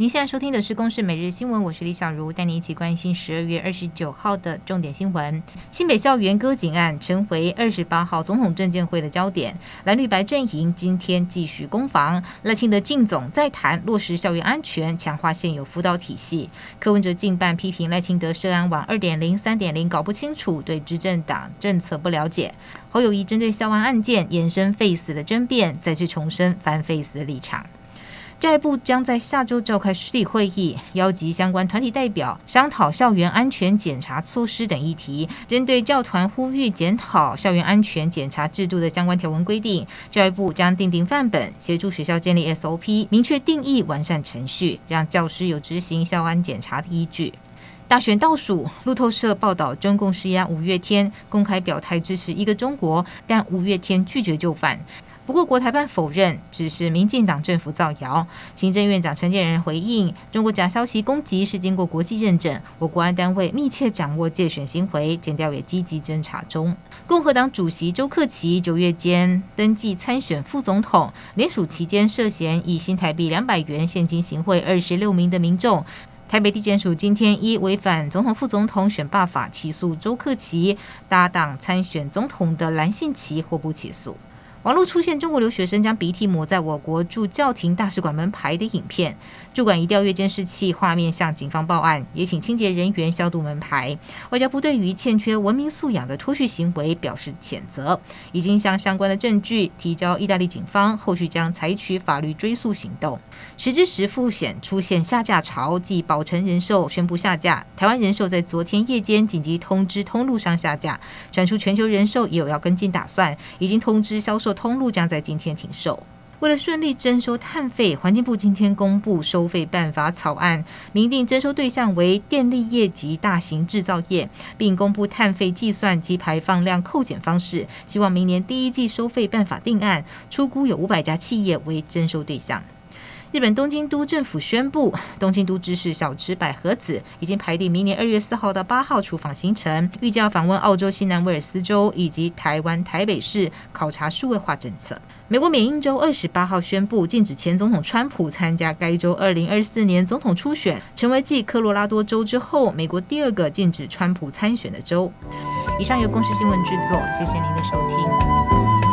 您现在收听的是《公视每日新闻》，我是李小茹，带您一起关心十二月二十九号的重点新闻。新北校园割颈案成为二十八号总统证见会的焦点，蓝绿白阵营今天继续攻防。赖清德进总再谈落实校园安全，强化现有辅导体系。柯文哲近半批评赖清德涉安网二点零、三点零搞不清楚，对执政党政策不了解。侯友谊针对校安案件延伸废死的争辩，再次重申反废死的立场。教育部将在下周召开实体会议，邀集相关团体代表商讨校园安全检查措施等议题。针对教团呼吁检讨校园安全检查制度的相关条文规定，教育部将订定范本，协助学校建立 SOP，明确定义，完善程序，让教师有执行校安检查的依据。大选倒数，路透社报道，中共施压五月天公开表态支持一个中国，但五月天拒绝就范。不过，国台办否认只是民进党政府造谣。行政院长陈建仁回应：中国假消息攻击是经过国际认证，我国安单位密切掌握借选行为，检调也积极侦查中。共和党主席周克奇九月间登记参选副总统，联署期间涉嫌以新台币两百元现金行贿二十六名的民众。台北地检署今天依违反总统副总统选罢法起诉周克奇，搭档参选总统的蓝信奇或不起诉。网络出现中国留学生将鼻涕抹在我国驻教廷大使馆门牌的影片，驻馆一调阅监视器画面向警方报案，也请清洁人员消毒门牌。外交部对于欠缺文明素养的脱序行为表示谴责，已经向相关的证据提交意大利警方，后续将采取法律追诉行动。时之时复险出现下架潮，继宝成人寿宣布下架，台湾人寿在昨天夜间紧急通知通路上下架，传出全球人寿也有要跟进打算，已经通知销售。通路将在今天停售。为了顺利征收碳费，环境部今天公布收费办法草案，明定征收对象为电力业及大型制造业，并公布碳费计算及排放量扣减方式。希望明年第一季收费办法定案，出估有五百家企业为征收对象。日本东京都政府宣布，东京都知事小池百合子已经排定明年二月四号到八号出访行程，预计要访问澳洲新南威尔斯州以及台湾台北市，考察数位化政策。美国缅因州二十八号宣布禁止前总统川普参加该州二零二四年总统初选，成为继科罗拉多州之后，美国第二个禁止川普参选的州。以上由公司新闻制作，谢谢您的收听。